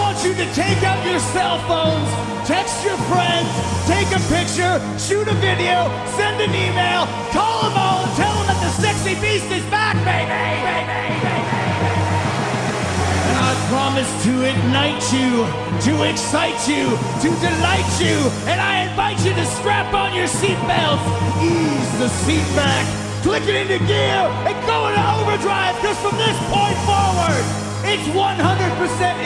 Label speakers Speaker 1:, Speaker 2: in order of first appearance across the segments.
Speaker 1: want you to take out your cell phones, text your friends, take a picture, shoot a video, send an email, call them all and tell them that the sexy beast is back, baby! And I promise to ignite you, to excite you, to delight you, and I invite you to strap on your seatbelts, ease the seat back, click it into gear, and go into overdrive, because from this point forward, it's 100%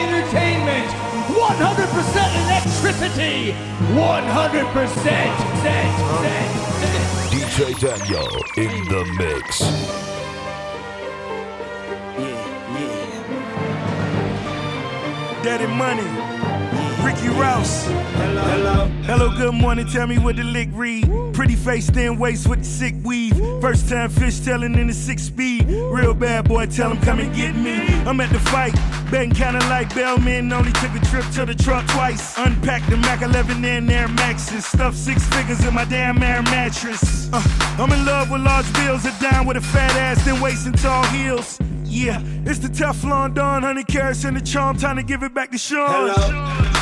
Speaker 1: entertainment, 100% electricity, 100%
Speaker 2: DJ Danyo in the mix. Yeah, yeah.
Speaker 3: Daddy Money, Ricky Rouse. Hello, hello. Hello, good morning. Tell me what the lick read. Pretty face, thin waist with the sick weave. First time fish telling in the six speed. Real bad boy, tell him come and get me. I'm at the fight, betting kinda like Bellman. Only took a trip to the truck twice. Unpacked the Mac 11 in Air Maxes. Stuffed six figures in my damn air mattress. Uh, I'm in love with large bills, a dime with a fat ass, then waist and tall heels. Yeah, it's the Teflon Don, 100 carats and the charm. Time to give it back to Sean.
Speaker 4: Hello.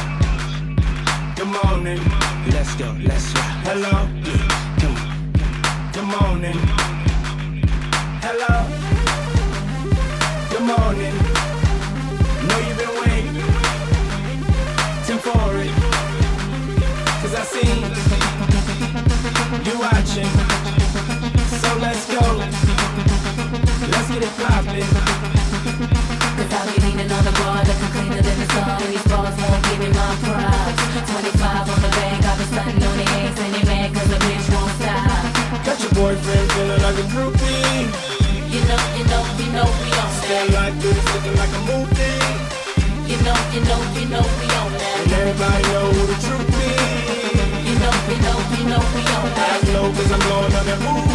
Speaker 4: Good morning. Let's go. Let's go. Hello. On. Good morning. Hello. Good morning. Know you've been waiting. Tim for it. Cause I see you watching. So let's go. Let's get it poppin'.
Speaker 5: Cause I'll be on the bar looking cleaner than the sun. These bars won't give me my props.
Speaker 4: I'm going on that movie.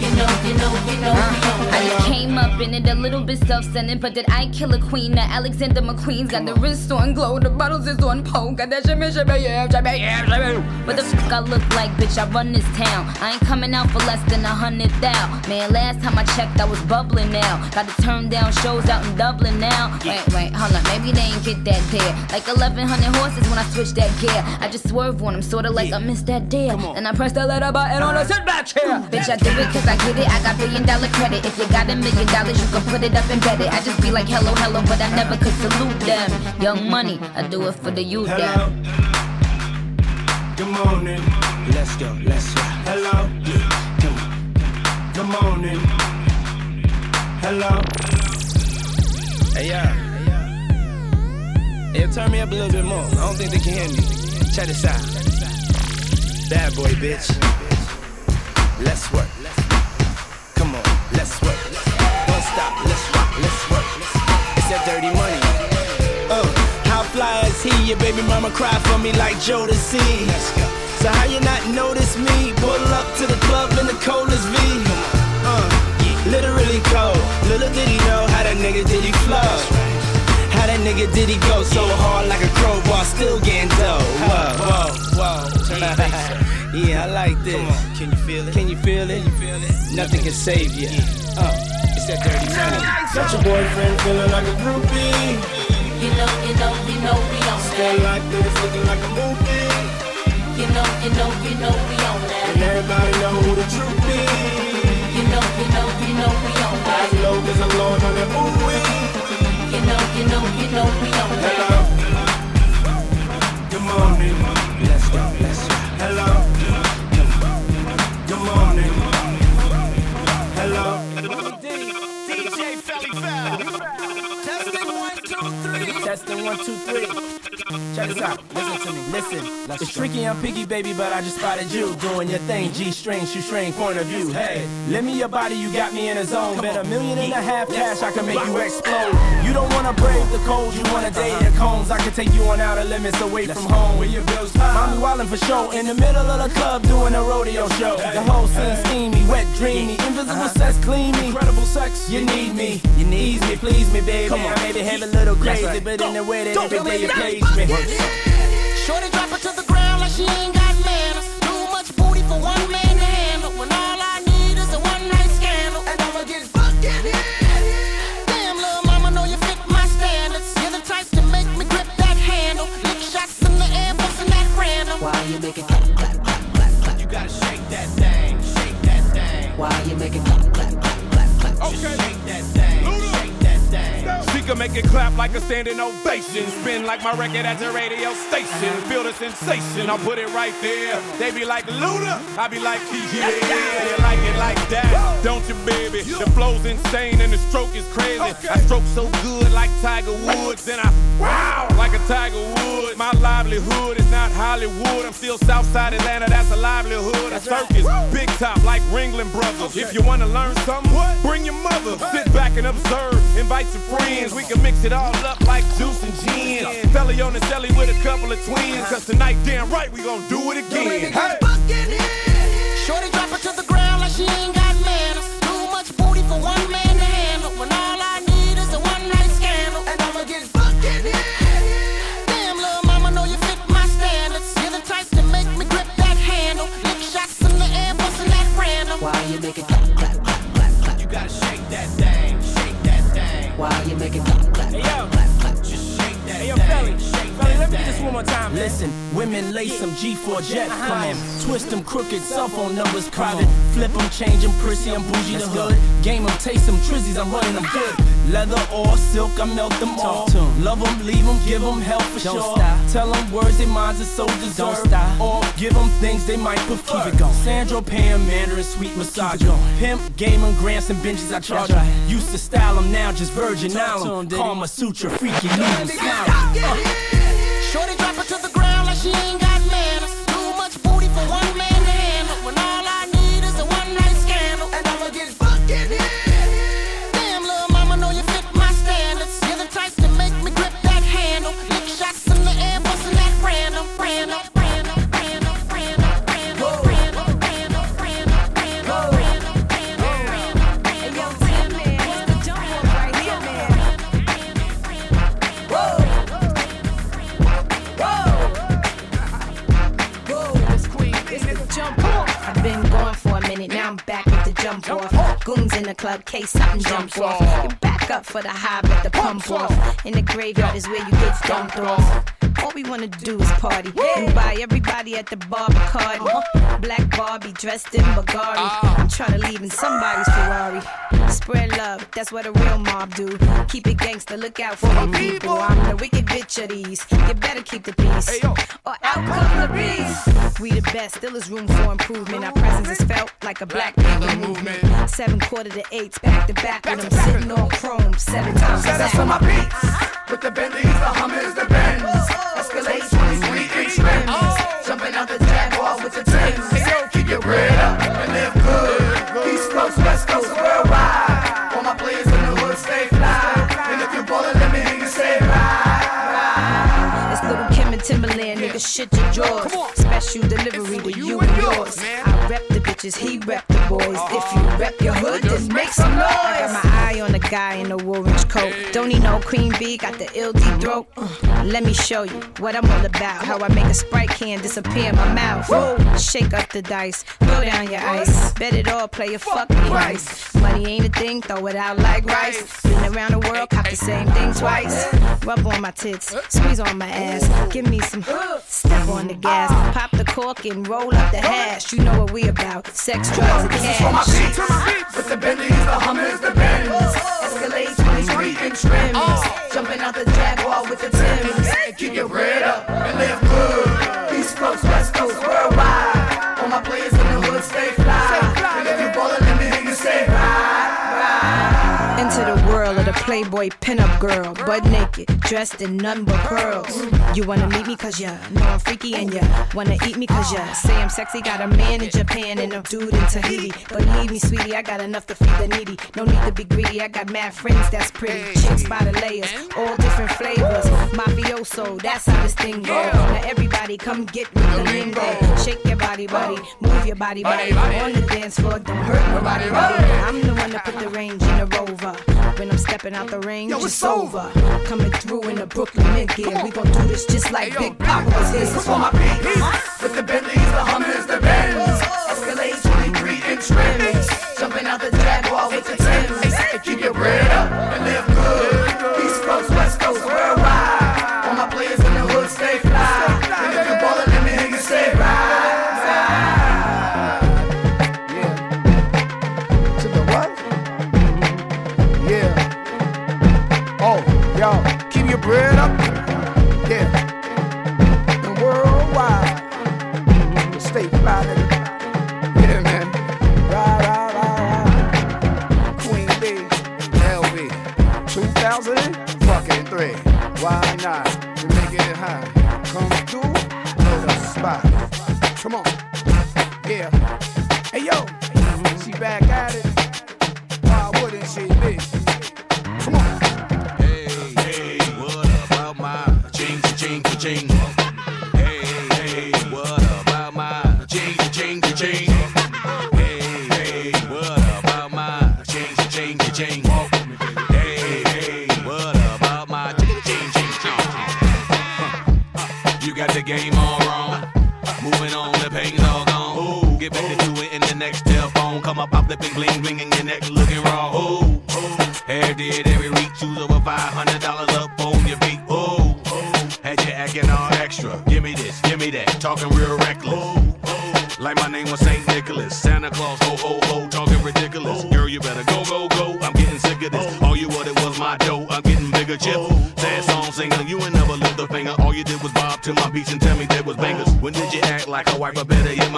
Speaker 5: You know, you know, you know on
Speaker 6: I just came up in it a little bit self-centered, but did I kill a queen? Now Alexander McQueen's got the wrist on glow, the bottles is on pole, got that shimmy, shimmy, yeah, shimmy, yeah, shimmy. What the fuck I look like, bitch? I run this town. I ain't coming out for less than a hundred thou. Man, last time I checked, I was bubbling now. Got to turn down shows out in Dublin now. Wait, wait, hold on, maybe they ain't get that there. Like 1100 horses when I switch that gear. I just swerve on them, sorta like I missed that deal. And I press the letter button on the sit back chair. Bitch, I do it cause I get it. I got billion dollar credit. If you got a million dollars, you can put it up and bet it. I just be like hello, hello, but I never could salute them. Young money, I do it for the youth
Speaker 4: Hello.
Speaker 6: them.
Speaker 4: Good morning. Let's go. Let's go. Hello. Come on. Good morning. Hello.
Speaker 7: Hey, yeah. Hey, turn me up a little bit more. I don't think they can hear me. Check this out. Bad boy, bitch. Let's work. Let's work. Don't stop, let's rock, let's work. It's that dirty money.
Speaker 4: Uh, how fly is he? Your baby mama cry for me like Joe to see. So how you not notice me? Pull up to the club in the coldest V. Uh, literally cold. Little did he know how that nigga did he flow. How that nigga did he go so hard like a crowbar, still getting dough. Whoa, whoa, whoa.
Speaker 7: Turn that bass up.
Speaker 4: Yeah, I like this.
Speaker 7: Come on, can you feel it?
Speaker 4: Can you feel it?
Speaker 7: Can you feel it?
Speaker 4: Nothing can save you. Uh,
Speaker 7: It's that dirty money.
Speaker 4: got your boyfriend feeling like a groupie.
Speaker 5: You know, you know, you know we on
Speaker 4: Stay
Speaker 5: that.
Speaker 4: like this, looking like a movie.
Speaker 5: You know, you know, you know we on that.
Speaker 4: And everybody know who the truth be.
Speaker 5: You know, you know, you know we on
Speaker 4: I
Speaker 5: that.
Speaker 4: know cause I'm going on that movie.
Speaker 5: You know, you know, you know we on that.
Speaker 4: Hello. Good morning. Let's go, let's go.
Speaker 7: One, two, three. Check this out. Listen to me. Listen. it's tricky, I'm picky, baby, but I just spotted you doing your thing. G string, shoestring, point of view. Hey, lend me your body, you got me in a zone. Bet a million and a half cash, I can make you explode. You don't wanna brave the cold, you wanna date the cones. I can take you on outer limits away from home. Where your bills. Mommy wildin' for show in the middle of the club doing a rodeo show. The whole scene steamy, wet, dreamy, invisible uh-huh. sex, clean me. Incredible sex, you need me, you need me, please me, baby. Come on. I maybe have a little crazy, but in the way that every day you please me it.
Speaker 8: Shorty drop her to the ground like she ain't got manners. Too much booty for one man to handle. When all I need is a one night scandal, and I'ma get fucked Damn, little mama, know you fit my standards. You're the type to make me
Speaker 5: grip that handle. Lick shots in the air, busting that random.
Speaker 9: Why you make it clap, clap, clap, clap, clap? You gotta shake that thing, shake that thing. Why you make it clap, clap, clap, clap, clap? Okay. Just
Speaker 10: shake that thing can make it clap like a standing ovation. Spin like my record at the radio station. Feel the sensation, I'll put it right there. They be like Luda, I be like, yeah, you like it like that, don't you, baby? The flow's insane and the stroke is crazy. I stroke so good like Tiger Woods, and I wow like a Tiger Woods. Livelihood is not Hollywood. I'm still Southside Atlanta, that's a livelihood. A circus, big top like Ringling Brothers. If you wanna learn something, bring your mother. Sit back and observe, invite your friends. We can mix it all up like juice and gin. Felly on the celly with a couple of twins. Cause tonight, damn right, we gon' do it again. Hey.
Speaker 5: Shorty drop her to the ground like she ain't got manners. Too much booty for one man make
Speaker 4: it clap, clap, clap, clap, clap?
Speaker 11: You gotta shake that thing, shake that thing.
Speaker 4: Why you make it clap, clap,
Speaker 11: Hey, yo.
Speaker 4: clap, clap?
Speaker 11: Shake that let me get thing. this one more time.
Speaker 7: Listen, women lace them G4 jet. Come on, twist them crooked cell phone numbers private. Flip them, change them, prissy, I'm bougie the hood. Game them, taste them, trizzies, I'm running them good. Leather or silk, I melt them all. Love them, leave them, give them hell for
Speaker 4: Don't
Speaker 7: sure.
Speaker 4: stop.
Speaker 7: Tell them words their minds are so deserved.
Speaker 4: stop.
Speaker 7: Or give them things they might prefer.
Speaker 4: Keep it going.
Speaker 7: Sandro, Pam, Mandarin, sweet massage. Pimp, Gaiman, Grants, and Benjis I charge.
Speaker 4: Right.
Speaker 7: Used to style them, now just Virgin
Speaker 4: Talk to 'em,
Speaker 7: Island. Karma Sutra, freaky, leave them smiling.
Speaker 5: Shorty drop her to the ground like she ain't
Speaker 12: minute, now I'm back with the jump off. Goons in the club, case something jump off. You back up for the high, but the pump off. In the graveyard is where you get dumped off. All we wanna do is party and buy everybody at the bar Bacardi. Uh-huh. Black Barbie dressed in Bulgari. Ah. I'm trying to leave in somebody's Ferrari. Spread love, that's what a real mob do. Keep it gangster, look out for the people. I'm the wicked bitch of these. You better keep the peace, or out come the beast. We the best, still is room for improvement. Our presence is felt like a black panther movement. Seven quarter to eights, back to back with them sitting on chrome seven times.
Speaker 9: Us on my beats. With the Bentleys, the Hummers, the Benz. Escalade 23 inch rims. Jumping out the Jaguar with the Timbs. Keep your bread up and live good. East Coast, West Coast, worldwide. All my players in the hood stay fly. And if you're ballin', let me hear you say ride.
Speaker 12: It's little Kim and Timberland, nigga, shit your jaws. Special delivery to you and yours. I rep the bitches, he rep the boys. If you rep your hood, then make some noise. I got my eye on guy in the orange coat. Don't need no queen bee, got the ill deep throat. Uh, let me show you what I'm all about. How I make a sprite can disappear in my mouth. Whoa. Shake up the dice, throw down your ice. Bet it all, play a fucking price. Money ain't a thing, throw it out like rice. Been around the world, cop the same thing twice. Rub on my tits, squeeze on my ass. Give me some, step on the gas. Pop the cork and roll up the hash. You know what we about, sex, drugs, and
Speaker 9: This is for my
Speaker 12: cash.
Speaker 9: beats. With the Bentleys, the Hummers, the Benz. Escalade 23 inch rims. Jumping out the Jaguar with the Timbs. Keep your bread up and live good. East Coast, West Coast, worldwide. All my players
Speaker 12: Playboy pinup girl, butt naked, dressed in nothing but pearls. You wanna meet me cause ya know I'm freaky and ya wanna eat me cause ya say I'm sexy. Got a man in Japan and a dude in Tahiti. Believe me, sweetie, I got enough to feed the needy. No need to be greedy, I got mad friends that's pretty. Chicks by the layers, all different flavors. Mafioso, that's how this thing go. Now everybody come get with the lingo. Shake your body, body, move your body, body. On the dance floor, don't hurt nobody, body. I'm the one that put the range in the rover. When I'm stepping out the range,
Speaker 9: Yo,
Speaker 12: it's
Speaker 9: over.
Speaker 12: over. Coming through in the Brooklyn mid gear. We gon' do this just like Big Pop was here.
Speaker 9: This for my beats. With the Bentleys, the Hummers, the Benz. Escalade 23 inch rims. Jumping out the Jaguar with the Timbs. Keep your bread up
Speaker 13: Come
Speaker 10: up, I'm flipping bling, bling, and your neck looking raw. Oh, ooh. Hair did every week, choose over five hundred dollars up on your feet. Ooh, ooh. Had you acting all extra. Give me this, give me that, talking real reckless. Ooh, ooh. Like my name was Saint Nicholas, Santa Claus, ho ho ho, talking ridiculous. Girl, you better go go go. I'm getting sick of this. All you wanted was my dough. I'm getting bigger chips. Sad song singer, you ain't never lift a finger. All you did was bob to my beats and tell me there was bangers. When did you act like a wife or better yet,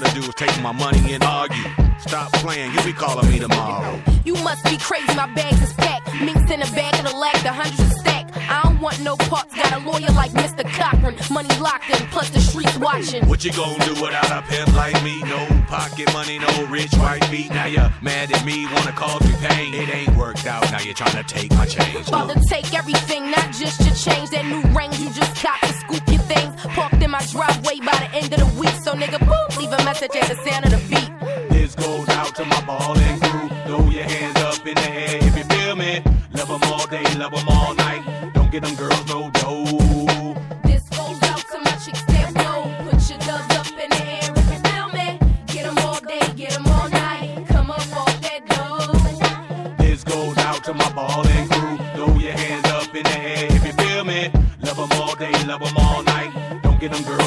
Speaker 10: wanna do is take my money and argue. Stop playing, you'll be calling me tomorrow.
Speaker 14: You must be crazy, my bags is packed. Minks in the back of the lag, the hundreds of stack. I don't want no parts, got a lawyer like Mr. Cochran. Money locked in, plus the streets watching.
Speaker 10: What you gonna do without a pimp like me? No pocket money, no rich white feet. Now you're mad at me, wanna cause me pain. It ain't worked out, now you're trying to take my change.
Speaker 14: About to take everything, not just your change. That new range you just cop to scoop your things. Parked in my driveway by the end of the week. So nigga, boom, leave a message at the sound of the beat.
Speaker 10: This goes out to my ballin' crew. Throw your hands up in the air if you feel me. Love 'em all day, love 'em all night. Don't get them girls no dough.
Speaker 14: This goes out to my chicks that. Put your doves up in the air if you feel me. Get 'em all day, get 'em all night. Come up off that dough.
Speaker 10: This goes out to my ballin' crew. Throw your hands up in the air if you feel me. Love 'em all day, love 'em all night. Don't get them girls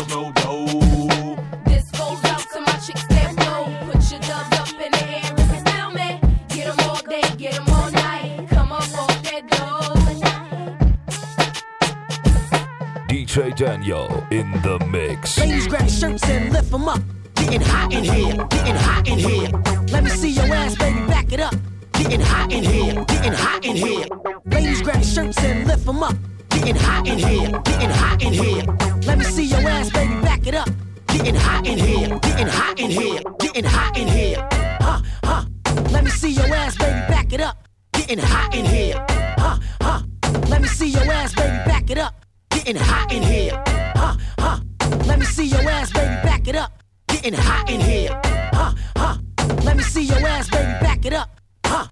Speaker 14: Danyo in the
Speaker 2: mix.
Speaker 15: Ladies grab shirts and lift them up. Getting hot in here, getting hot in here. Let me see your ass, baby, back it up. Getting hot in here, getting hot in here. Ladies grab shirts and lift them up. Getting hot in here, getting hot in here. Let me see your ass, baby, back it up. Getting hot in here, getting hot in here, getting hot in here. Huh, huh. Let me see your ass, baby, back it up. Getting hot in here. Huh, huh. Let me see your ass, baby, back it up. Getting hot in here. Huh, huh. Let me see your ass, baby, back it up. Getting hot in here. Huh, huh. Let me see your ass, baby, back it up. Huh.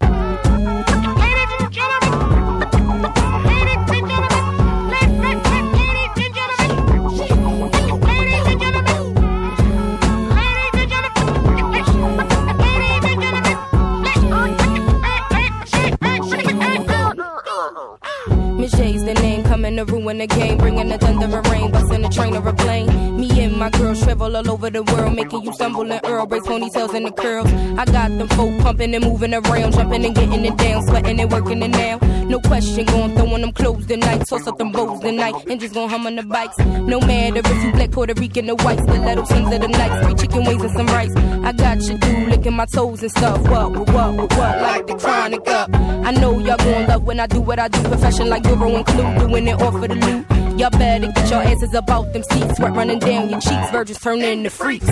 Speaker 14: Miss J's the name, coming to ruin the game, bringing the thunder and rain, busting the train or a plane. Me my girls travel all over the world, making you stumble and earl braids, ponytails, and the curls. I got them folk pumping and moving around, jumping and getting it down, sweating and working it now. No question, going throwing them clothes tonight, toss up them bows tonight, and just gon' hum on the bikes. No matter if you black, Puerto Rican, or white, stiletto tins of the night, three chicken wings and some rice. I got you, dude, licking my toes and stuff. What, what, what, what, like the chronic up. I know y'all gon' love when I do what I do, profession like Euro and Clue, doing it all for the loot. Y'all better get your asses about them seats, sweat running down your cheeks, virgins turning into freaks.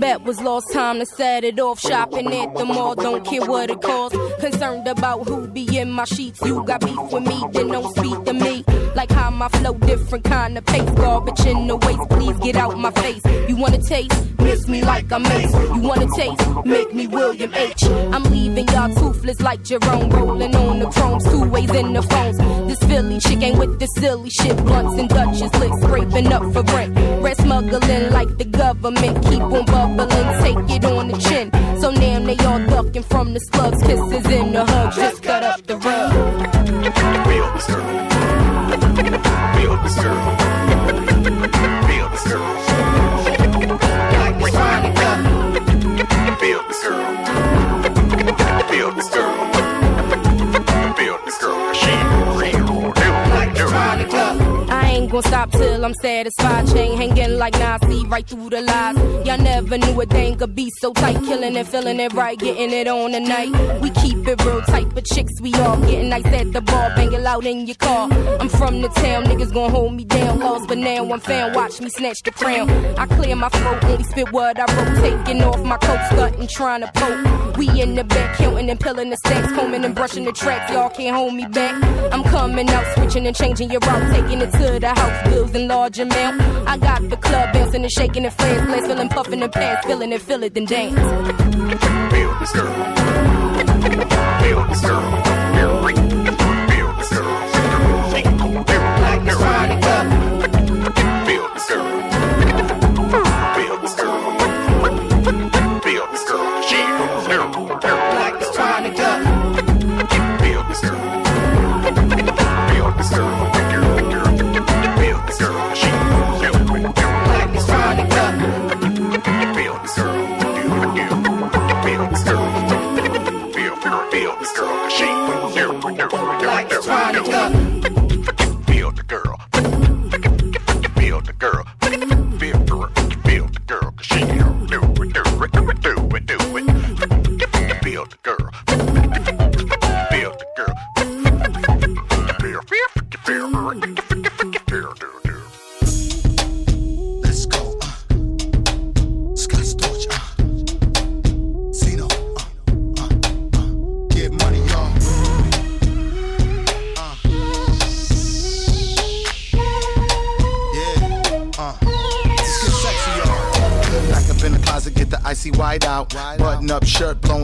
Speaker 14: Bet was lost time to set it off. Shopping at the mall, don't care what it costs. Concerned about who be in my sheets. You got beef with me, then don't speak to me. Like how my flow different kind of pace. Garbage in the waist, please get out my face. You wanna taste? Miss me like I'm. You wanna taste? Make me William H. I'm leaving y'all toothless like Jerome. Rolling on the chromes, two ways in the phones. This Philly chick ain't with the silly shit. Blunts and Dutches lit, scraping up for rent. Red smuggling like the government. Keep on bubbling, take it on the chin. So now they all ducking from the slugs. Kisses in the hugs, just cut up the rug.
Speaker 16: Feel
Speaker 14: Gonna stop till I'm satisfied. Chain hanging like Nazi right through the lies. Y'all never knew a thing could be so tight. Killing and feeling it right, getting it on tonight. We keep it real tight, but chicks we all getting nice at the bar, banging loud in your car. I'm from the town, niggas gon' hold me down. Lost, but now I'm found. Watch me snatch the crown. I clear my throat, only spit what I wrote. Taking off my coat, stunting, trying to poke. We in the back, counting and peeling the stacks, combing and brushing the tracks. Y'all can't hold me back. I'm coming out, switching and changing your route, taking it to the house, bills in large amount. I got the club bouncing and shaking and flares, flares, feeling puffing and pants, feeling it, feel it, then dance.
Speaker 16: Feel this girl. Feel this girl.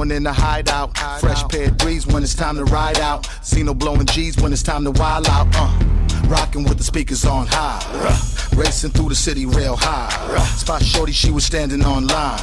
Speaker 16: Blowing in the hideout. Fresh pair of threes when it's time to ride out. Zeno blowing G's when it's time to wild out. Uh. Rocking with the speakers on high. Racing through the city real high. Spot shorty, she was standing on line.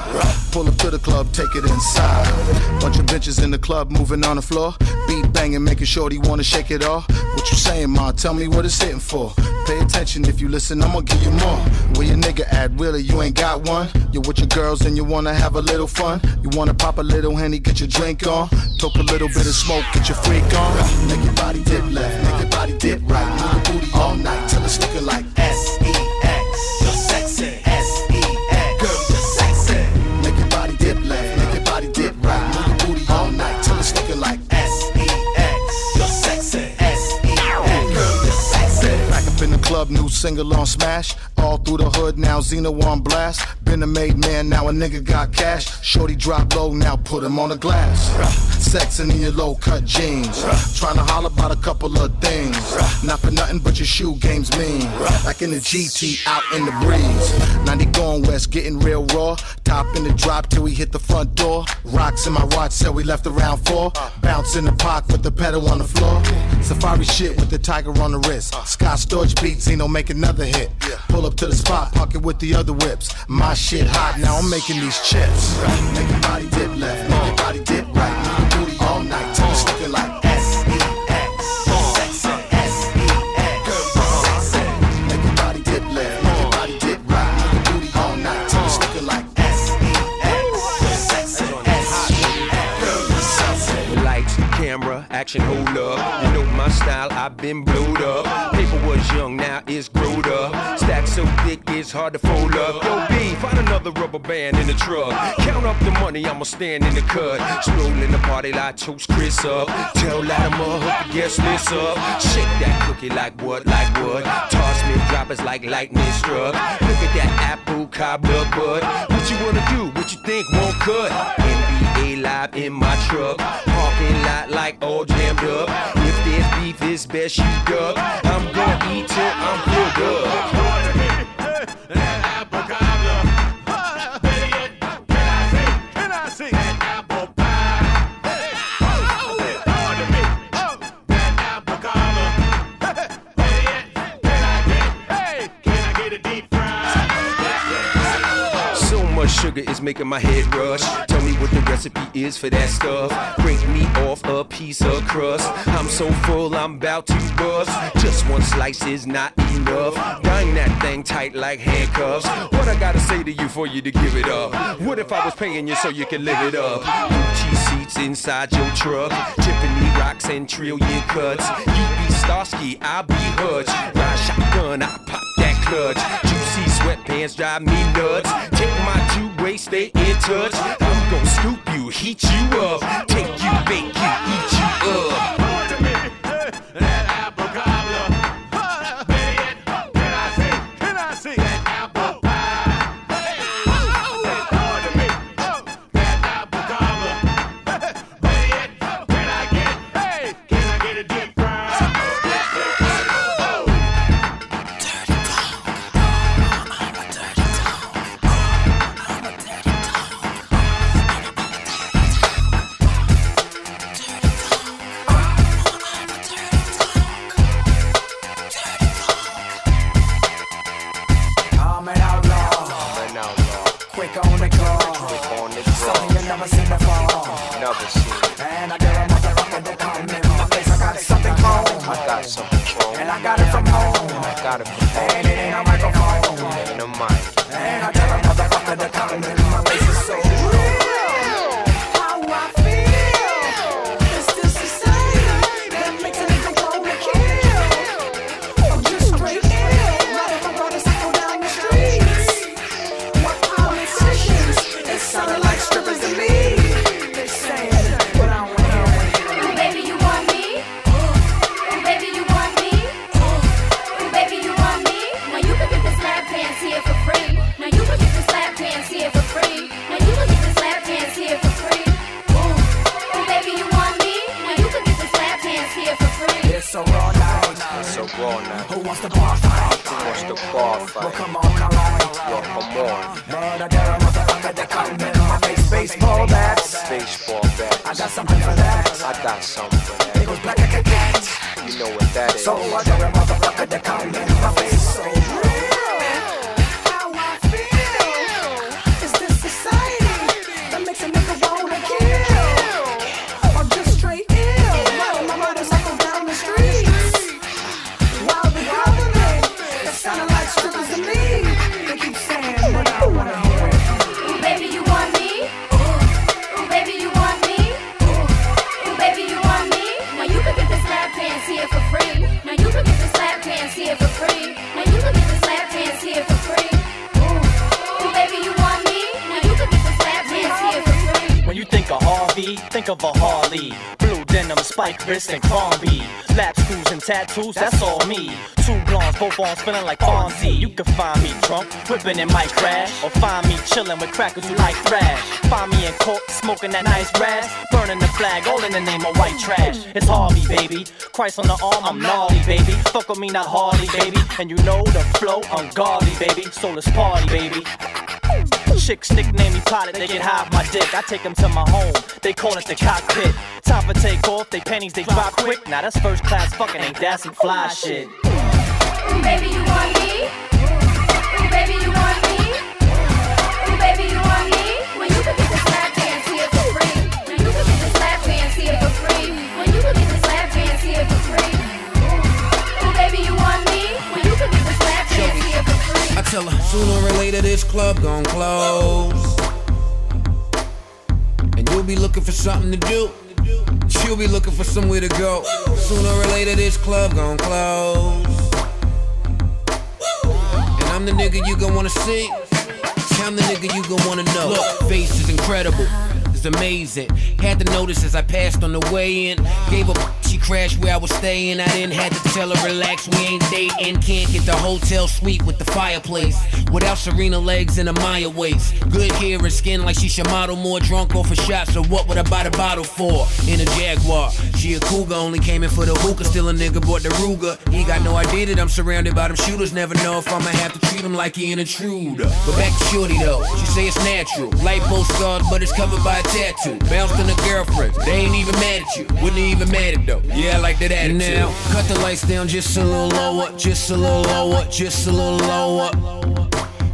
Speaker 16: Pull up to the club, take it inside. Bunch of bitches in the club moving on the floor. Beat banging, making shorty wanna shake it off. What you saying, ma? Tell me what it's hitting for. Pay attention if you listen, I'ma give you more. Where your nigga at? Really, you ain't got one? You with your girls and you wanna have a little fun? You wanna pop a little henny, get your drink on? Toke a little bit of smoke, get your freak on? Make your body dip left, make your body dip right. Move your booty all night till it's looking like S-E-X. You're single on Smash. All through the hood, now Xena on blast. Been a made man, now a nigga got cash. Shorty drop low, now put him on the glass. Sexing in your low cut jeans. Trying to holler about a couple of things. Not for nothing but your shoe game's mean. Like in the GT out in the breeze. 90 going west, getting real raw. Top in the drop till we hit the front door. Rocks in my watch, said we left around four. Bounce in the park with the pedal on the floor. Safari shit with the tiger on the wrist. Scott Storch beat, Zeno make another hit. Pull up to the spot, park it with the other whips. My shit hot, now I'm making these chips. Make body dip left, make body dip right. It's looking like
Speaker 17: action, hold up. You know my style, I've been blowed up. Paper was young, now it's growed up. So thick, it's hard to fold up. Yo, B, find another rubber band in the truck. Count up the money, I'ma stand in the cut. Stroll in the party like toast Chris up. Tell Latimer, hook the guest list up. Shake that cookie like what, like what? Toss me droppers like lightning struck. Look at that apple cobbler butt. What you wanna do? What you think won't cut? NBA live in my truck. Parking lot like all jammed up. If there's beef, it's best you duck. I'm gonna eat till I'm filled up. Sugar is making my head rush. Tell me what the recipe is for that stuff. Break me off a piece of crust. I'm so full, I'm about to bust. Just one slice is not enough. Dang that thing tight like handcuffs. What I gotta say to you for you to give it up? What if I was paying you so you can live it up? Gucci seats inside your truck. Tiffany rocks and trillion cuts. You be Starsky, I'll be Hutch. Ride shotgun, I pop that clutch. Juicy sweatpants drive me nuts. Take my two-way, stay in touch. I'm gonna scoop you, heat you up. Take you, bake you, eat you up.
Speaker 18: Baseball bats. I got something for that.
Speaker 19: I got something for that.
Speaker 18: It was black like a cat.
Speaker 19: You know what that is.
Speaker 18: So I got a motherfucker that come in my face. So
Speaker 20: think of a Harley. Blue denim, spike wrist, and Crombie. Lap screws and tattoos, that's all me. Two blondes, both arms feeling like Fonzie. You can find me drunk, whipping in my crash, or find me chilling with crackers who like thrash. Find me in court, smoking that nice grass, burning the flag, all in the name of white trash. It's Harvey, baby. Christ on the arm, I'm gnarly, baby. Fuck with me, not Harley, baby. And you know the flow, ungodly, baby. So let's party, baby. Chicks nickname me pilot, they get high off my dick. I take them to my home, they call it the cockpit. Time for take off, they panties they drop quick. Now that's first class fucking, ain't that some fly shit?
Speaker 21: Ooh, baby, you want me? Ooh, baby, you want me? Ooh, baby, you want me?
Speaker 22: Tell sooner or later this club gon' close. And you'll be looking for something to do. She'll be looking for somewhere to go. Sooner or later this club gon' close. And I'm the nigga you gon' wanna see. I'm the nigga you gon' wanna know. Look, face is incredible. It's amazing. Had to notice as I passed on the way in. Gave up, she crashed where I was staying. I didn't have to tell her, relax, we ain't dating. Can't get the hotel suite with the fireplace. Without Serena legs and a Maya waist. Good hair and skin like she should model more drunk off of shots. So what would I buy the bottle for? In a Jaguar. She a cougar, only came in for the hookah. Still a nigga bought the Ruger. He got no idea that I'm surrounded by them shooters. Never know if I'ma have to treat him like he an intruder. But back to Shorty though. She say it's natural. Both scarred, but it's covered by a tattoo. Bounced on a girlfriend. They ain't even mad at you. Wouldn't even mad at though. Yeah, I like that attitude. Now, cut the lights down just a little lower. Just a little lower. Just a little lower.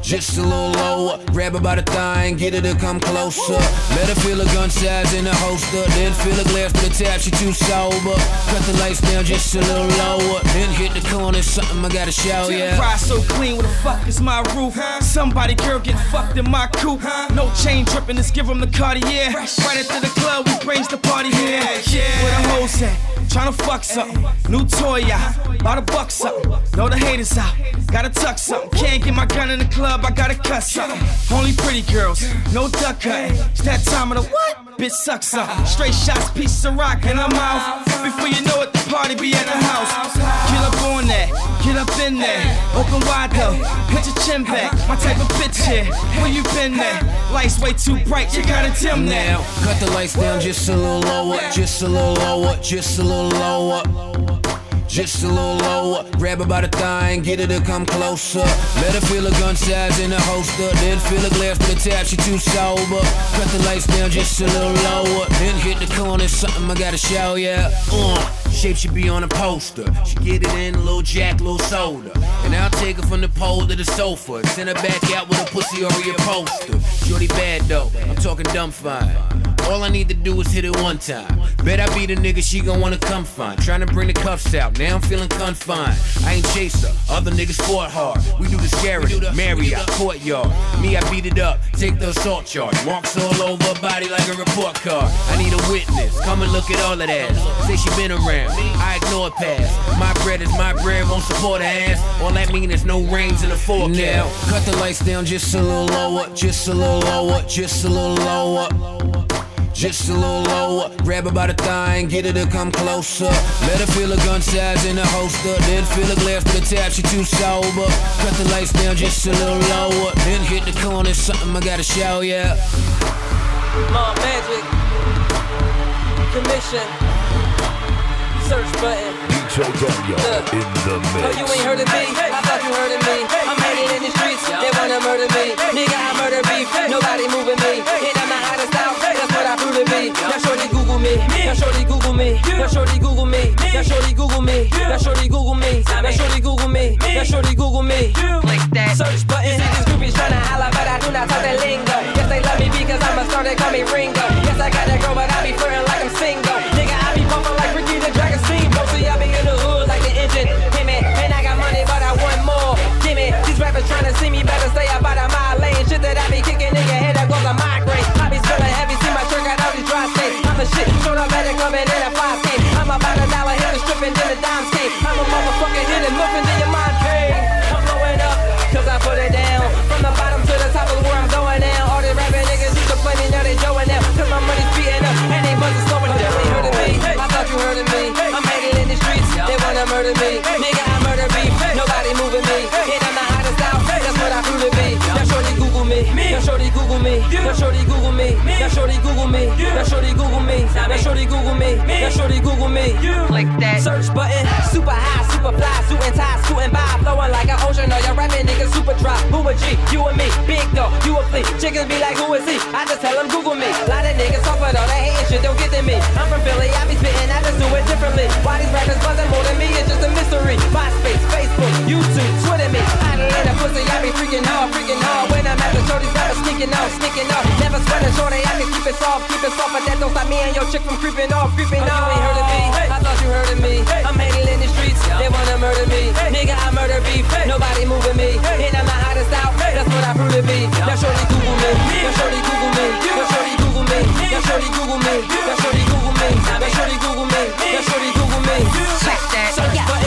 Speaker 22: Just a little lower, grab her by the thigh and get her to come closer. Let her feel a gun size in the holster, then fill a glass to the tap, she too sober. Cut the lights down just a little lower, then hit the corner, something I gotta show ya.
Speaker 4: Ride so clean, what the fuck is my roof? Somebody girl get fucked in my coupe. No chain tripping, let's give 'em the Cartier. Right into the club, we brings the party here. Yeah, where the hoes at? Tryna fuck something. New toy out, lot of buck something. Know the haters out, gotta tuck something. Can't get my gun in the club, I gotta cut something. Only pretty girls, no duck cutting. It's that time of the what? Bitch sucks something. Straight shots, pieces of rock, in I'm. Before you know it, the party be at the house. Get up on that, get up in there. Open wide though, put your chin back. My type of bitch here, where you been there? Lights way too bright, you gotta dim
Speaker 22: now. cut the lights down just a little lower, just a little lower, just a little lower. Just a little lower, grab her by the thigh and get her to come closer. Let her feel a gun size in the holster, then feel a glass to the tap, she too sober. Cut the lights down just a little lower, then hit the corner, something I gotta show ya. Uh, shape should be on a poster. She get it in, a little jack, a little soda. And I'll take her from the pole to the sofa, send her back out with a pussy or a poster. Shorty bad though, I'm talking dumb fine. All I need to do is hit it one time. Bet I be the nigga she gon' wanna come find. Tryna bring the cuffs out, now I'm feeling confined. I ain't chaser, other niggas fought hard. We do the scary, Marriott, courtyard. Me, I beat it up, take the assault charge. Marks all over body like a report card. I need a witness, come and look at all of that. Say she been around, I ignore past. My bread is my bread, won't support her ass. All that mean is no rains in the forecast. Now, cut the lights down just a little lower, just a little lower, just a little lower. Just a little lower, grab her by the thigh and get her to come closer. Let her feel a gun size in the holster, then fill a glass to the tap, she too sober. Cut the lights down just a little lower, then hit the corner, something I gotta show ya.
Speaker 23: Mom Magic. Commission. Search button.
Speaker 2: DJ Danyo in the
Speaker 23: Oh, you ain't heard of me? I thought you heard of me. I'm hanging in the streets. They wanna murder me. Nigga, I murder beef. Nobody moving me. I prove to be. Now shorty Google me. Now shorty Google me. Now shorty Google me. Now shorty Google me. Now shorty Google me. Now shorty Google me. Now shorty Google me. Click that. Search button. See these groupies tryna holla, but I do not talk that lingo. Yes, they love me because I'm a star. They call me Ringo. Yes, I got that girl, but I be flirting like I'm single. Me. Now shorty Google me. Now shorty Google me. Click that search button. Super high, super fly, suit and tie, suit and by, flowing like an ocean. All your rapping niggas super dry. Who a G? You and me. Big dog, you a flea. Chickens be like, who is he? I just tell them Google me. Lot of niggas talk but all that hating shit don't get to me. I'm from Philly, I be spitting, I just do it differently. Why these rappers buzzing more than me? It's just a mystery. MySpace, Facebook, YouTube, Twitter me. Idle in a pussy, I be freaking hard, freaking hard. When I'm at the rappers sneaking off, sneaking off. Never sweating shorty, I can keep it soft, keep it soft, but that don't stop me and your chick from creeping off, creeping oh, off. You ain't heard of me, I thought you heard of me. I'm hanging in the streets, they wanna murder me. Nigga, I murder beef, nobody moving me. And I'm the hottest out, that's what I prove to be. Now shorty Google me, now shorty Google me, now shorty Google me, now shorty Google me, now shorty Google me, now shorty Google me, now shorty Google me. Check that. Search button.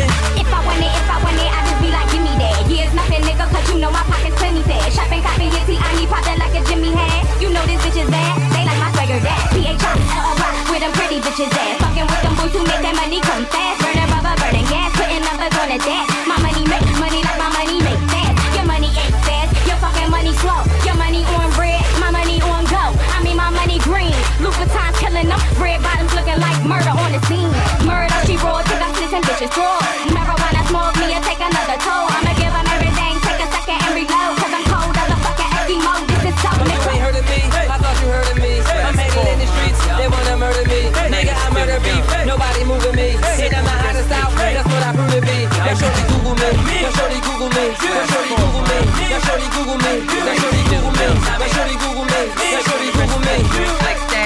Speaker 21: Know my pocket's plenty fat. Shopping, copy, yes, see, I need poppin' like a Jimmy hat. You know this bitch is bad, they like my swagger that. P-H-I-L-L-Y, with them pretty bitches ass. Fucking with them boys who make that money come fast. Burning rubber, burning gas, putting numbers on the dash. My money make money like my money make fast. Your money ain't fast, your fucking money slow. Your money on red, my money on go. I mean my money green. Louboutins killing them, red bottoms looking like murder on the scene. Murder, she rolled, took I slit and bitches throat.
Speaker 23: Google me, now shorty Google me, now shorty Google me, now shorty Google me.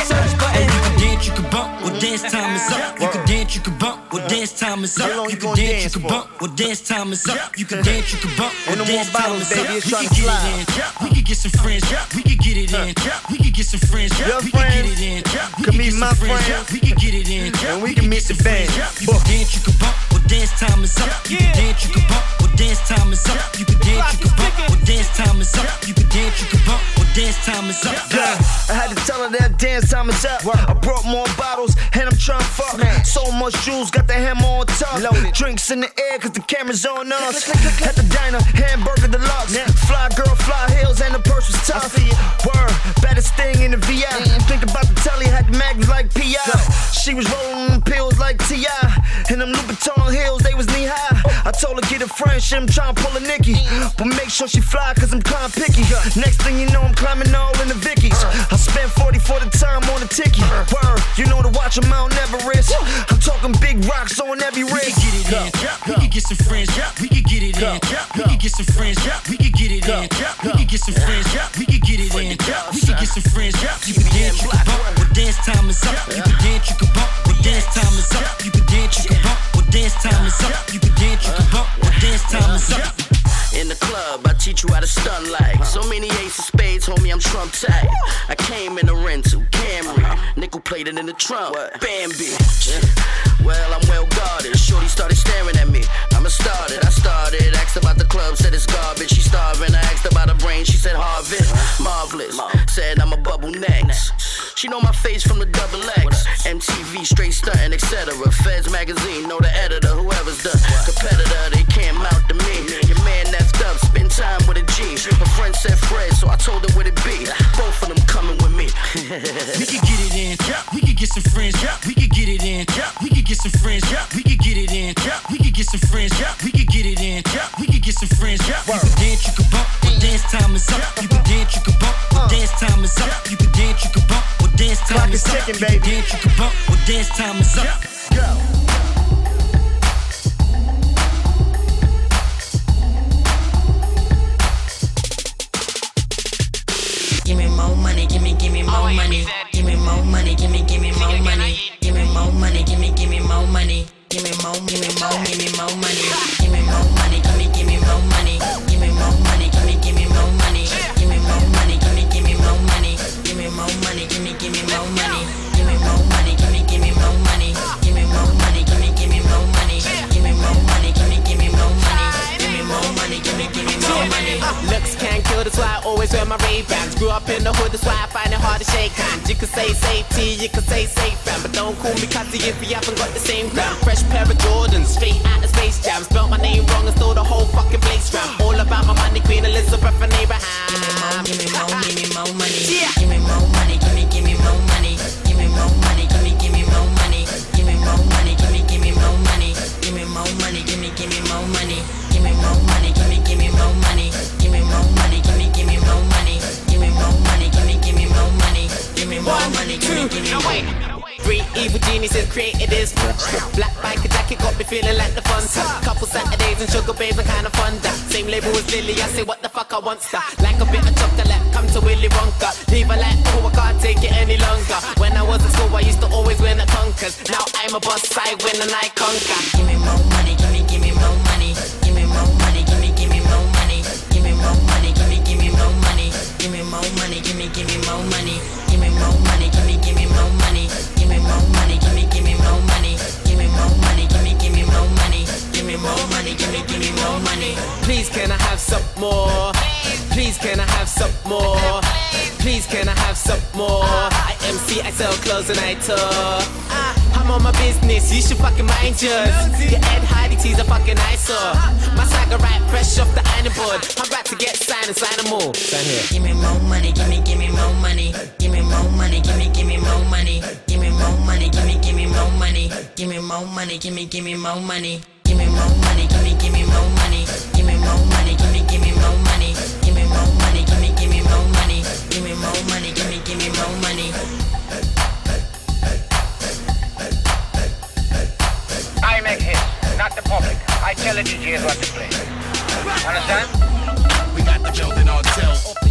Speaker 23: Search button.
Speaker 24: You can dance, you can bump, well dance time is up. You can dance, you can bump, well dance time is up. You can dance, you can bump, well dance time is up. You can dance, you can bump, well
Speaker 18: Ain't no more
Speaker 24: dance time is up. We can get it in. We can get some friends. We can get it in. We can get some friends. We can get it in. We
Speaker 18: can
Speaker 24: can
Speaker 18: meet my
Speaker 24: friends.
Speaker 18: friends.
Speaker 24: We can get it in.
Speaker 18: And we can meet the band.
Speaker 24: You can dance, you can bump, well dance time is up. You can dance, you can bump, well dance time is up. You can dance, you can bump, well dance time is up. You can dance, you can bump, well dance time is up.
Speaker 18: Yeah, I had to tell her that dance time is up. I brought more bottles and I'm trying to fuck. So much juice, got the hammer on top. Drinks in the air cause the camera's on us. At the diner, hamburger deluxe. Fly girl, fly heels, and the purse was tough. Word, baddest thing in the VI. Think about the telly, had the mags like PI. She was rolling pills like T.I. And them Louboutin heels, they was knee high. I told her get a friendship, I'm trying to pull a Nicky. But make sure she fly cause I'm kinda picky. Next thing you know, I'm climbing all in the Vickies. I spent 40 for the time on the ticket. Word, you know to watch a Mount Everest. I'm talking big rocks on every wrist.
Speaker 24: We can get it in. We can get some friends. We can get it in. We can get some friends. We can get it in. We can get some friends. We can get it in. We can get some friends. You can dance, you can bump. Well, dance time is up. You can dance, you can bump. Well, dance time is up. You can dance, you can bump. Dance time is up. You can dance, you can bump. Dance time is up.
Speaker 25: In the club, I teach you how to stun like so many ace of spades, homie. I'm Trump tight. I came in a rental Camry, nickel plated in the trunk. Bambi. Well, I'm well guarded. Shorty started staring at me. I'm a started. I started. Asked about the club, said it's garbage. She starving. I asked about her brain. She said Harvard. Marvelous. Said I'm a bubble next. She know my face from the double X. MTV, straight stunting, etc. Feds magazine, know the editor. Whoever's the competitor, they can't mount to me. Your man that's up, spend time with a G. Her friend said Fred, so I told her what it be. Both of them coming with me.
Speaker 24: We can get it in. Yeah. We can get some friends. We can get it in. We can get some friends. Yeah. We can get it in. We can get some friends. We can get it in. We can get some friends. You can dance, you can bump. Well, dance time is up. You can dance, you can bump. Well, uh. dance time is up. You can dance, you can bump. Well, dance time is up. You can dance, you can bump. Well, dance time is up.
Speaker 26: Give more money. Give me more money, give me, give me more money. Give me more money, give me, give me more money. Give me more, give me more, give me more money.
Speaker 27: That's why I always wear my Ray-Bans. Grew up in the hood, that's why I find it hard to shake hands. You could say safety, you could say safe fam, but don't call me cutty if you haven't got the same gram. Fresh pair of Jordans, straight out of Space Jam. Spelt my name wrong and stole the whole fucking place ram. All about my money, Queen Elizabeth and Abraham.
Speaker 26: Give me more, give me more, give me more money. money,
Speaker 27: I want stuff Like a bit of chocolate, come to Willy Wonka. Leave a like, oh I can't take it any longer. When I was at school I used to always win at conkers. Now I'm a boss, I win and I conquer clothes and I tour. Ah, I'm on my business, you should fucking mind yours. Your Ed Hardy tees are fucking eyesore. My swagger right fresh off the iron board. I'm about to get signed and sign them all. Sign here.
Speaker 26: Give me more money, give me, give me more money. Give me more money, give me, give me more money. Give me more money, give me, give me more money. Give me more money, give me, give me more money. Give me more money, give me, give me more money. Give me more money,
Speaker 28: tell the DJs what to play. Understand?
Speaker 29: We got the building on tilt. We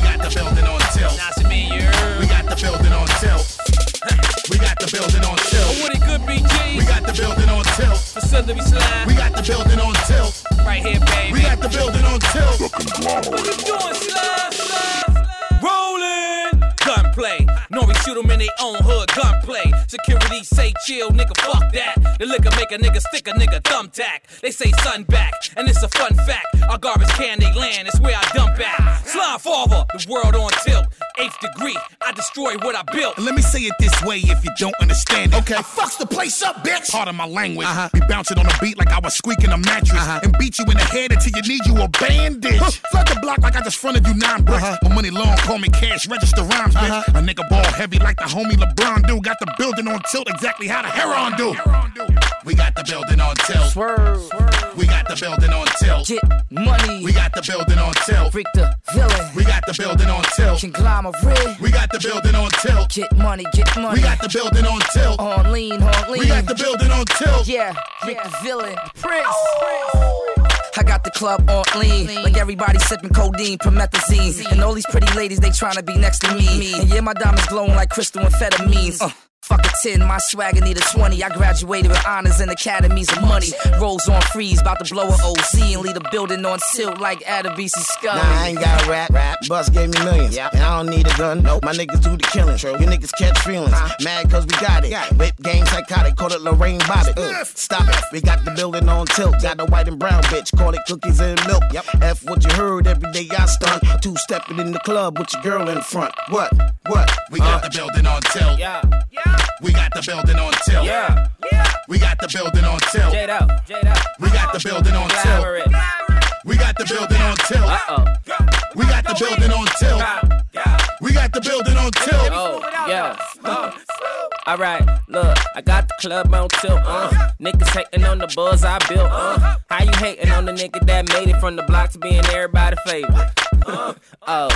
Speaker 29: got the building on tilt. We got the building on tilt. We got the building on tilt.
Speaker 4: What it good, BG?
Speaker 29: We got the building on tilt.
Speaker 4: Facility slime.
Speaker 29: We got the building on tilt.
Speaker 4: Right here, baby.
Speaker 29: We got the building on tilt.
Speaker 4: What you doing, slime, slime? Rolling. Gunplay. Nori shoot 'em in their own hood. Gunplay. Security say chill, nigga. Fuck that. The liquor make a nigga stick a nigga thumbtack. They say sun back, and it's a fun fact. Our garbage can they land. It's where I dump at. Slime father. The world on tilt. Eighth degree. I destroy what I built.
Speaker 29: Let me say it this way if you don't understand it. Okay. I fucks the place up, bitch. Part of my language. Uh-huh. Be bouncing on a beat like I was squeaking a mattress. Uh-huh. And beat you in the head until you need you a bandage. Huh. Flood the block like I just fronted you nine bricks. Uh-huh. My money long, call me cash, register rhymes, bitch. A nigga ball heavy like the homie LeBron do. Got the building on tilt exactly how the Heron do. We got the building on tilt.
Speaker 30: Swerve.
Speaker 29: We got the building on tilt.
Speaker 30: Get money.
Speaker 29: We got the building on tilt.
Speaker 30: Rick the villain.
Speaker 29: We got the building on tilt.
Speaker 30: Conglomerate.
Speaker 29: We got the building on tilt.
Speaker 30: Get money, get money.
Speaker 29: We got the building on tilt.
Speaker 30: On lean, on lean.
Speaker 29: We got the building on tilt.
Speaker 30: Yeah, Rick the villain. Prince. I got the club on lean, like everybody sipping codeine, promethazine, and all these pretty ladies they tryna be next to me. And yeah, my diamonds glowing like crystal amphetamines. Uh. Fuck a 10, my swagger need a 20. I graduated with honors and academies of money. Rolls on freeze, about to blow a OZ and leave a building on tilt like Adebisi Scully.
Speaker 31: Nah, I ain't got a rap. rap. Bus gave me millions. Yeah. And I don't need a gun. Nope. My niggas do the killing. True. You niggas catch feelings. Mad cause we got it. Got it. Whip game psychotic. Call it Lorena Bobbitt. Uh, stop it. We got the building on tilt. Got the white and brown bitch. Call it cookies and milk. Yep. F what you heard every day I stunt. Two stepping in the club with your girl in front. What? What?
Speaker 29: We got the building on tilt.
Speaker 4: Yeah. Yeah.
Speaker 29: We got the building on tilt.
Speaker 4: Yeah. Yeah.
Speaker 29: We got the building on tilt.
Speaker 4: Jade up. Jade up.
Speaker 29: We got the building on tilt. We got the building on tilt.
Speaker 4: Uh-oh.
Speaker 29: We got the building on tilt. We got the building on tilt.
Speaker 4: Oh, yeah. Uh. All right, look, I got the club on tilt. Uh. Niggas hating on the buzz I built. Uh. How you hating on the nigga that made it from the block to being everybody's favorite? Oh,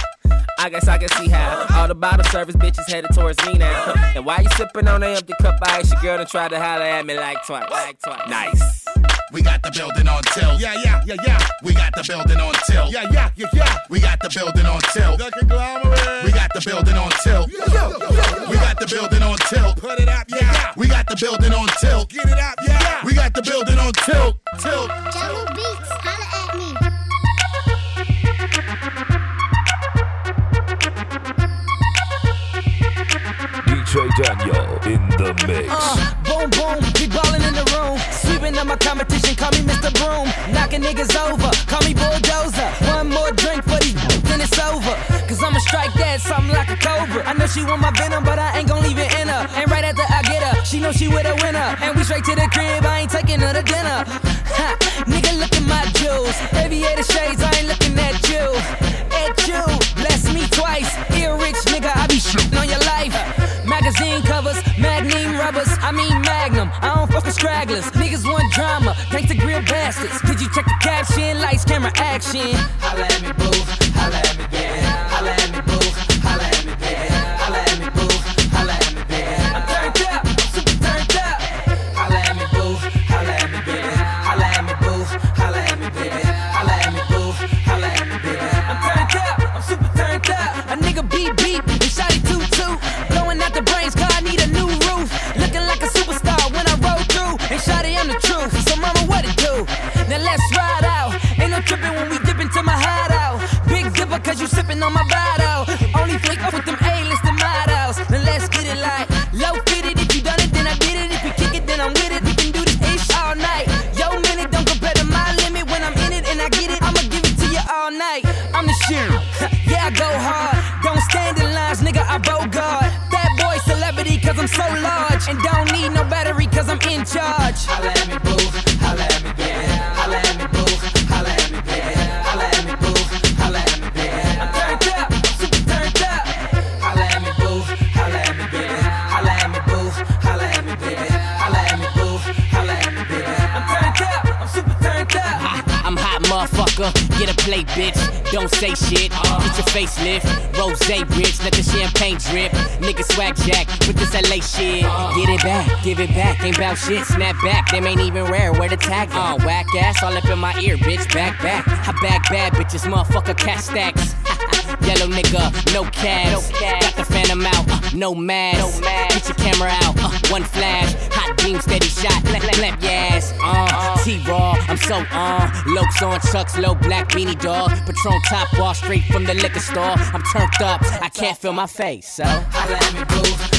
Speaker 4: I guess I can see how all the bottle service bitches headed towards me now. And why you sipping on an empty cup? I asked your girl to try to holler at me like twice. Like twice. Nice.
Speaker 29: We got the building on tilt.
Speaker 4: Yeah, yeah, yeah, yeah.
Speaker 29: We got the building on tilt.
Speaker 4: Yeah, yeah, yeah, yeah.
Speaker 29: We got the building on tilt.
Speaker 4: The conglomerate.
Speaker 29: We got the building on tilt.
Speaker 4: Yo, yo, yo,
Speaker 29: We got the building on tilt.
Speaker 4: Put it up, yeah.
Speaker 29: We got the building on tilt.
Speaker 4: Get it up, yeah.
Speaker 29: We got the building on tilt. Tilt.
Speaker 21: Jungle Beats,
Speaker 2: Danyo in the mix.
Speaker 30: Uh, boom, boom, we ballin' in the room. Sweeping up my competition, call me Mr. Broom. Knocking niggas over, call me Bulldozer. One more drink for these, then it's over. Cause I'ma strike that something like a cobra. I know she want my venom, but I ain't gon' leave it in her. And right after I get her, she know she with a winner. And we straight to the crib, I ain't taking her to dinner. Ha, nigga, look at my jewels. Aviator shades, I ain't looking at you. At you, bless me twice. Ear rich nigga, I be shitting on your life. Magazine covers, magnum rubbers, I mean magnum. I don't fuck with stragglers. Niggas want drama, thanks to grill bastards. Did you check the caption? Lights, camera, action. Holla at me, boo. Holla at me, yeah. Holla at me, boo.
Speaker 27: Bitch. Don't say shit. Get your facelift. Rose rich. Let the champagne drip. Nigga swag jack with this LA shit. Get it back, give it back. Ain't bout shit. Snap back. Them ain't even rare. Where the tag? Uh, whack ass all up in my ear, bitch. Back, back. I bag bad bitches. Motherfucker, cat stacks. Yellow nigga, no cash. Got the phantom out, uh, no mask. Get your camera out, uh, one flash. Beam, steady shot, clap, clap your ass. Uh, T-Raw, I'm so on. Lokes on chucks, low black beanie dog. Patron top wall, straight from the liquor store. I'm turned up, I can't feel my face, so.
Speaker 30: Holla at me, boo.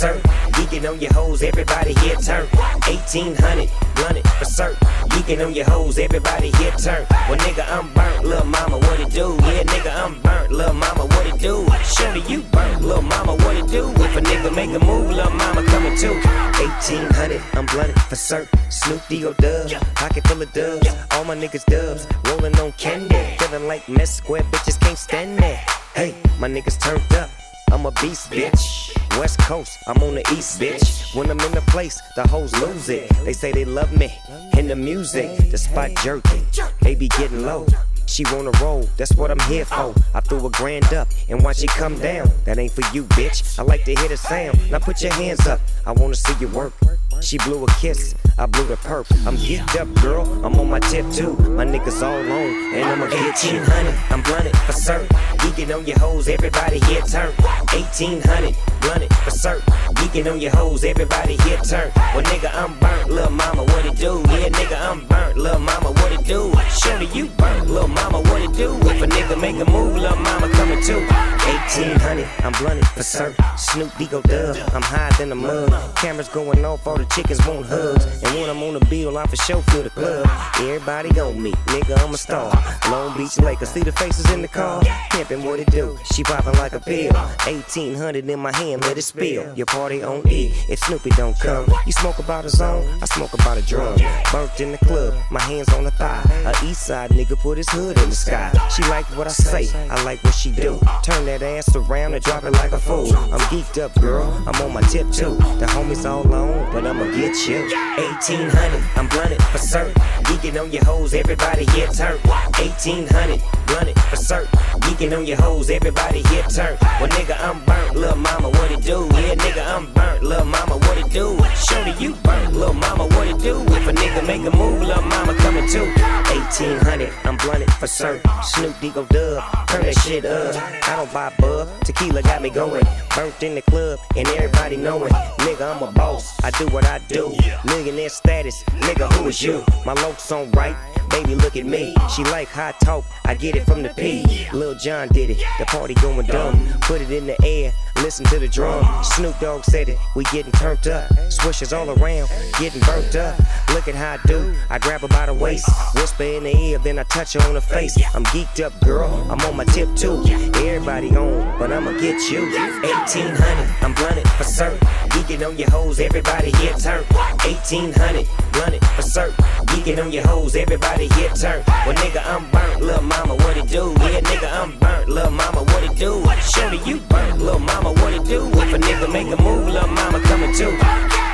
Speaker 32: Certain. Geeking on your hoes, everybody here turn. 1800, blunted for certain. Geeking on your hoes, everybody here turn. Well, nigga, I'm burnt, little mama, what it do? Yeah, nigga, I'm burnt, little mama, what it do? Shorty, you burnt, little mama, what it do? If a nigga make a move, little mama coming too. 1800, I'm blunted for certain. Snoop D-O dub, pocket full of dubs. All my niggas dubs, rolling on candy. Feeling like mess square bitches can't stand that. Hey, my niggas turned up. I'm a beast, bitch. West Coast, I'm on the East, bitch. When I'm in the place, the hoes lose it. They say they love me in the music. The spot jerking, they be getting low. She wanna roll, that's what I'm here for. I threw a grand up and watch it come down. That ain't for you, bitch. I like to hear the sound. Now put your hands up, I wanna see you work. She blew a kiss, I blew the perp. I'm geeked up, girl. I'm on my tip too. My niggas all on, and I'ma get you. 1800, I'm blunted for certain. Geeking on your hoes, everybody here turn. 1800, blunted for certain. Geeking on your hoes, everybody here turn. Well, nigga, I'm burnt, little mama, what it do? Yeah, nigga, I'm burnt, little mama, what it do? Shorty, you burnt, little mama, what it do? If a nigga make a move, little mama coming too. 1800, I'm blunted for certain. Snoop Digo dub, I'm higher than the mud. Cameras going off, all the chickens want hugs. And when I'm on the bill, I for sure feel the club. Everybody on me, nigga, I'm a star. Long Beach Lakers, see the faces in the car. Pimpin' what it do, she poppin' like a pill. 1800 in my hand, let it spill. Your party on E, if Snoopy don't come. You smoke about a zone, I smoke about a drum. Burnt in the club, my hands on the thigh. A east side nigga put his hood in the sky. She like what I say, I like what she do. Turn that ass around and drop it like a fool. I'm geeked up, girl, I'm on my tip too. The homies all on, but I'ma get you. 1800, I'm blunted for certain. Geeking on your hoes, everybody here turn. 1800, blunted for certain. Geeking on your hoes, everybody here turn. Well, nigga, I'm burnt, little mama, what it do? Yeah, nigga, I'm burnt, little mama, what it do? Show Shorty, you burnt, little mama, what it do? If a nigga make a move, little mama coming too. 1800, I'm blunted for certain. Snoop Digo dub, turn that shit up. I don't buy bub, tequila got me going. Burnt in the club, and everybody knowing. Nigga, I'm a boss, I do what I do. Millionaire status, nigga, who is you? My looks on right. Baby, look at me. She like hot talk. I get it from the P. Lil Jon did it. The party going dumb. Put it in the air. Listen to the drum. Snoop Dogg said it. We getting turned up. Swishers all around. Getting burnt up. Look at how I do. I grab her by the waist. Whisper in the ear. Then I touch her on the face. I'm geeked up, girl. I'm on my tip too. Everybody on, but I'ma get you. 1800. I'm blunted for certain. Geeking on your hoes. Everybody here turn. 1800. Blunted for certain. Geeking on your hoes. Everybody here turn. Well, nigga, I'm burnt. Lil' mama, what it do? Yeah, nigga, I'm burnt. Lil' mama, what it do? Shorty, you burnt. Lil' mama, what it do? If a nigga make a move, lil' mama coming too.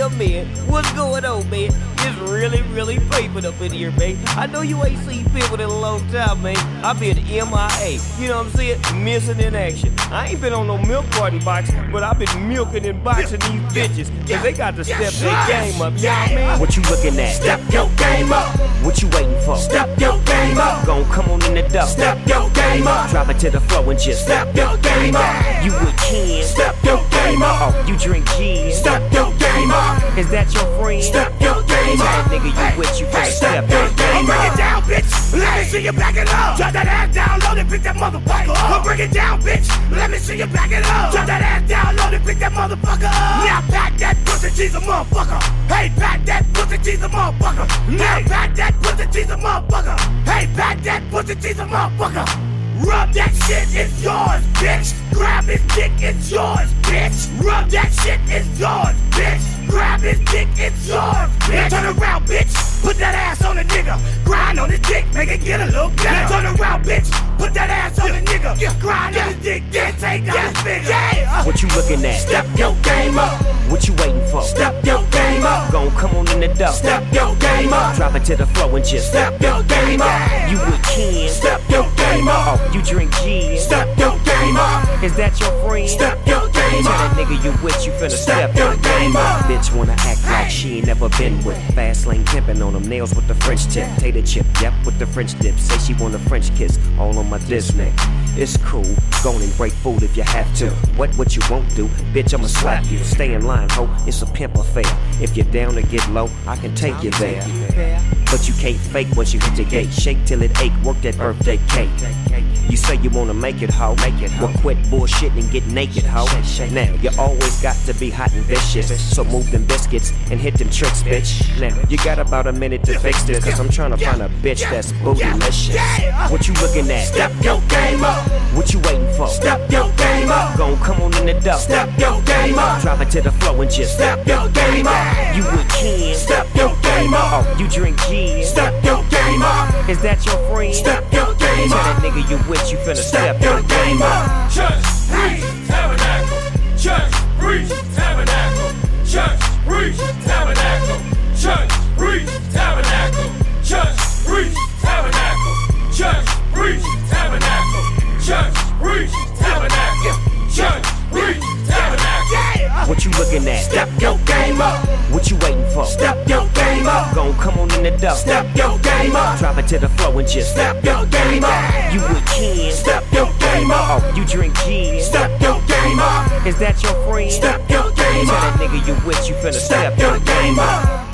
Speaker 33: Yeah, man. What's going on, man? It's really, really papering up in here, man. I know you ain't seen people in a long time, man. I've been MIA. You know what I'm saying? Missing in action. I ain't been on no milk carton box, but I've been milking and boxing these bitches. Cause they got to step their game up. You know what I mean?
Speaker 32: What you looking at? Step your game up. What you waiting for? Step your game up. Gon' come on in the door. Step your game up. Drop it to the floor and just step your game up. You with Ken. Step your game up. Oh, you drink gin. Step your game up. Is that your friend? Step your game up. Nigga you with you finna step your game
Speaker 34: Bring it down, bitch. Let me see you back it up. Drop that ass down, load it, pick that motherfucker up. Bring it down, bitch. Let me see you back it up. Drop that ass down, load it, pick that motherfucker up. Now pack that pussy cheese a motherfucker. Hey, pack that pussy cheese a motherfucker. Now pack that pussy cheese a motherfucker. Hey, pack that pussy cheese a motherfucker. Rub that shit, it's yours, bitch. Grab his dick, it's yours, bitch. Rub that shit, it's yours, bitch. Grab his dick, it's yours, bitch. Turn around, bitch. Put that ass on a nigga. Grind on his dick, make it get a little better. Turn around, bitch. Put that ass on a nigga. Grind on his dick, then take out his finger. Yeah.
Speaker 32: What you looking at?
Speaker 34: Step your game up.
Speaker 32: What you waiting for?
Speaker 34: Step your game up.
Speaker 32: Gon' come on in the door.
Speaker 34: Step your game up.
Speaker 32: Drop it to the floor and just
Speaker 34: Step your game up.
Speaker 32: You with Ken.
Speaker 34: Step your gamer.
Speaker 32: Oh, you drink
Speaker 34: G. Stop game up.
Speaker 32: Is that your friend?
Speaker 34: Step your game
Speaker 32: Tell
Speaker 34: up.
Speaker 32: that nigga you with you finna step,
Speaker 34: Step your game up.
Speaker 32: Bitch wanna act like she ain't never been with. Fast lane pimpin' on them nails with the French tip. Tater chip, yep, with the French dip. Say she want a French kiss, all on my diss neck. It's cool, go and break food if you have to. What what you won't do, bitch, I'ma slap you. Stay in line, ho, it's a pimp affair. If you're down to get low, I can take you there. But you can't fake once you hit the gate. Shake till it ache, work that birthday cake. You say you wanna make it, ho. Make it, Well, quit bullshit and get naked, ho. Now, you always got to be hot and vicious. So move them biscuits and hit them tricks, bitch. Now, you got about a minute to fix this, cause I'm trying to find a bitch that's bootylicious. What you looking at?
Speaker 34: Step your game up.
Speaker 32: What you waiting for?
Speaker 34: Step your game up.
Speaker 32: Gon' come on in the door.
Speaker 34: Step your game up.
Speaker 32: Drop it to the floor and just
Speaker 34: Step your game up.
Speaker 32: You with Ken.
Speaker 34: Step your game up.
Speaker 32: Oh, you drink gin.
Speaker 34: Step your game up.
Speaker 32: Is that your friend?
Speaker 34: Step your game
Speaker 32: Tell that
Speaker 34: up.
Speaker 32: nigga you with you finna step,
Speaker 34: Step your game up.
Speaker 35: Church, preach, tabernacle. Church, preach, tabernacle. Church, preach, tabernacle. Church, preach, tabernacle. Church, preach, tabernacle. Church, preach, tabernacle. Church, preach, tabernacle. Church, preach, tabernacle.
Speaker 32: What you looking at?
Speaker 34: Step your game up.
Speaker 32: What you waiting for?
Speaker 34: Step your game up.
Speaker 32: Gon' come on in the door.
Speaker 34: Step your game up.
Speaker 32: Drop it to the floor and just
Speaker 34: Step your game up.
Speaker 32: You with Ken.
Speaker 34: Step your game up.
Speaker 32: Oh, you drink gin.
Speaker 34: Step your game up.
Speaker 32: Is that your friend?
Speaker 34: Step your game up.
Speaker 32: Tell that nigga you with you finna
Speaker 34: Step
Speaker 32: step,
Speaker 34: your game up.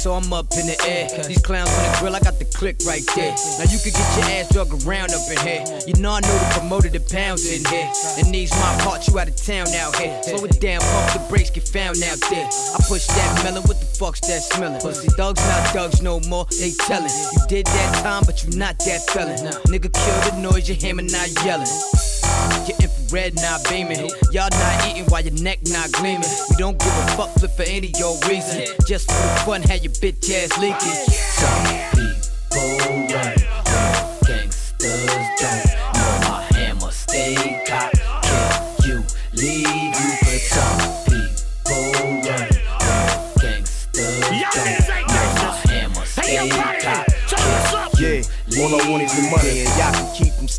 Speaker 4: So I'm up in the air. These clowns on the grill, I got the click right there. Now you can get your ass drug around up in here. You know I know the promoter, the pounds in here. And these my parts, you out of town out here. Slow it down, pump the brakes, get found out there. I push that melon, what the fuck's that smelling? Pussy thugs not thugs no more, they tellin'. You did that time, but you not that felon. Nigga kill the noise, your hammer not yelling. Your infrared not beaming. Y'all not eating while your neck not gleaming. We don't give a fuck flip for any your reason. Just for the fun, have your bitch ass leaking.
Speaker 22: Some people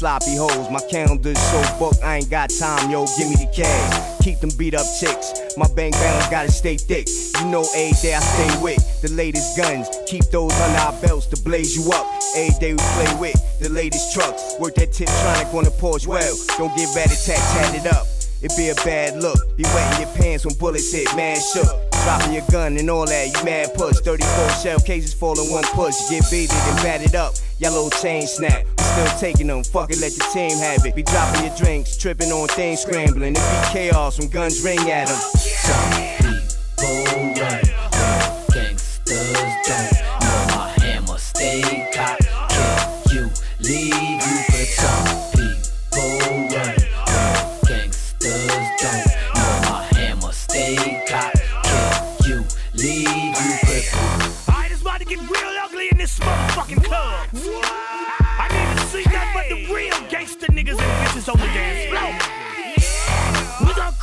Speaker 36: sloppy hoes. My calendar's so booked, I ain't got time, yo. Give me the cash. Keep them beat up chicks. My bank balance gotta stay thick. You know, a day I stay with the latest guns. Keep those under our belts to blaze you up. A day we play with the latest trucks. Work that Tiptronic on the Porsche well. Don't get rat tat tatted up. It be a bad look. Be wetting your pants when bullets hit, man shook. Dropping your gun and all that, you mad push. 34 shell cases fall in one push. You get beated and matted up. Yellow chain snap still taking them. Fuck it, let your team have it. Be dropping your drinks, tripping on things, scrambling. It be chaos when guns ring at them.
Speaker 22: Some people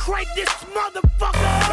Speaker 34: crank this motherfucker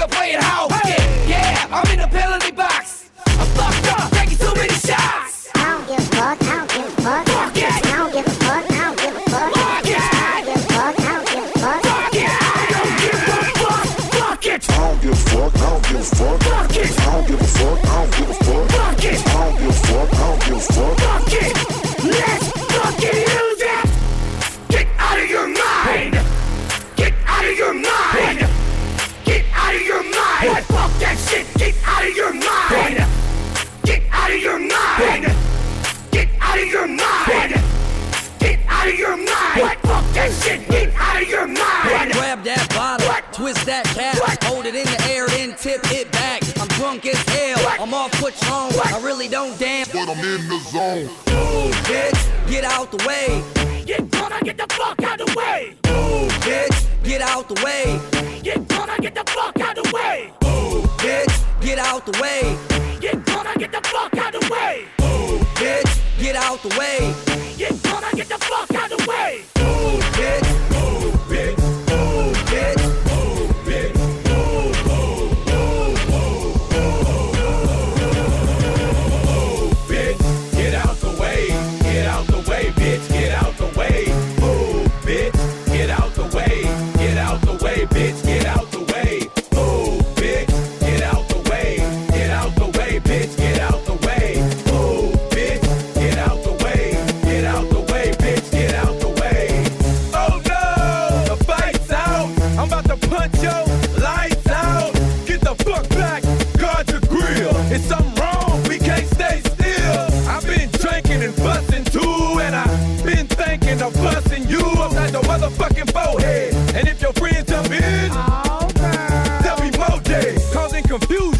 Speaker 34: nigga
Speaker 4: playing house. Hey. Yeah, I'm in the
Speaker 10: building.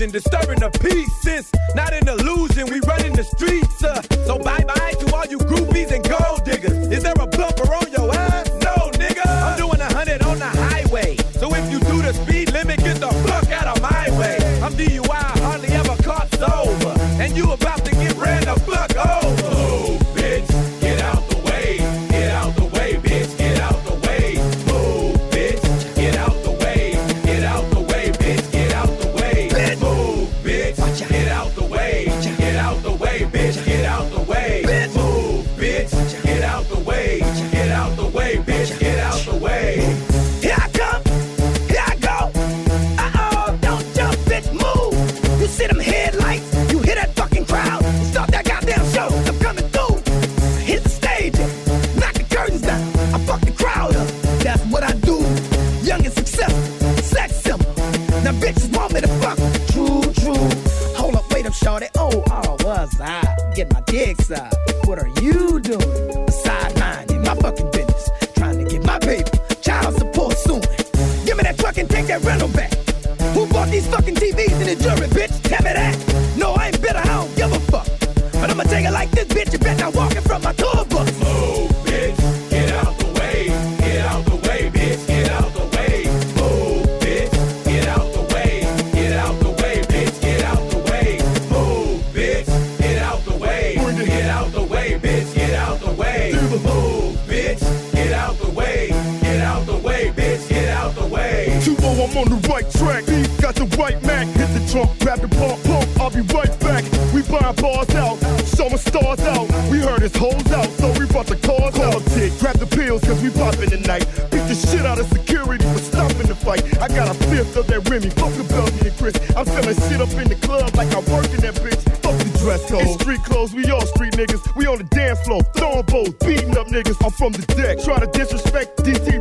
Speaker 10: and disturbing the peace since not in
Speaker 37: I'm on the right track. Beef got the right Mac. Hit the trunk, grab the pump, pump. I'll be right back. We buying bars out, showing stars out. We heard his hoes out, so we brought the cars out. Tick, grab the pills, cause we poppin' tonight. Beat the shit out of security for stopping the fight. I got a fifth of that Remy, fuck the Belgian and Chris. I'm selling shit up in the club like I work in that bitch. Fuck the dress code. It's street clothes, we all street niggas. We on the dance floor, throwing bows, beating up niggas. I'm from the deck, try to disrespect DTP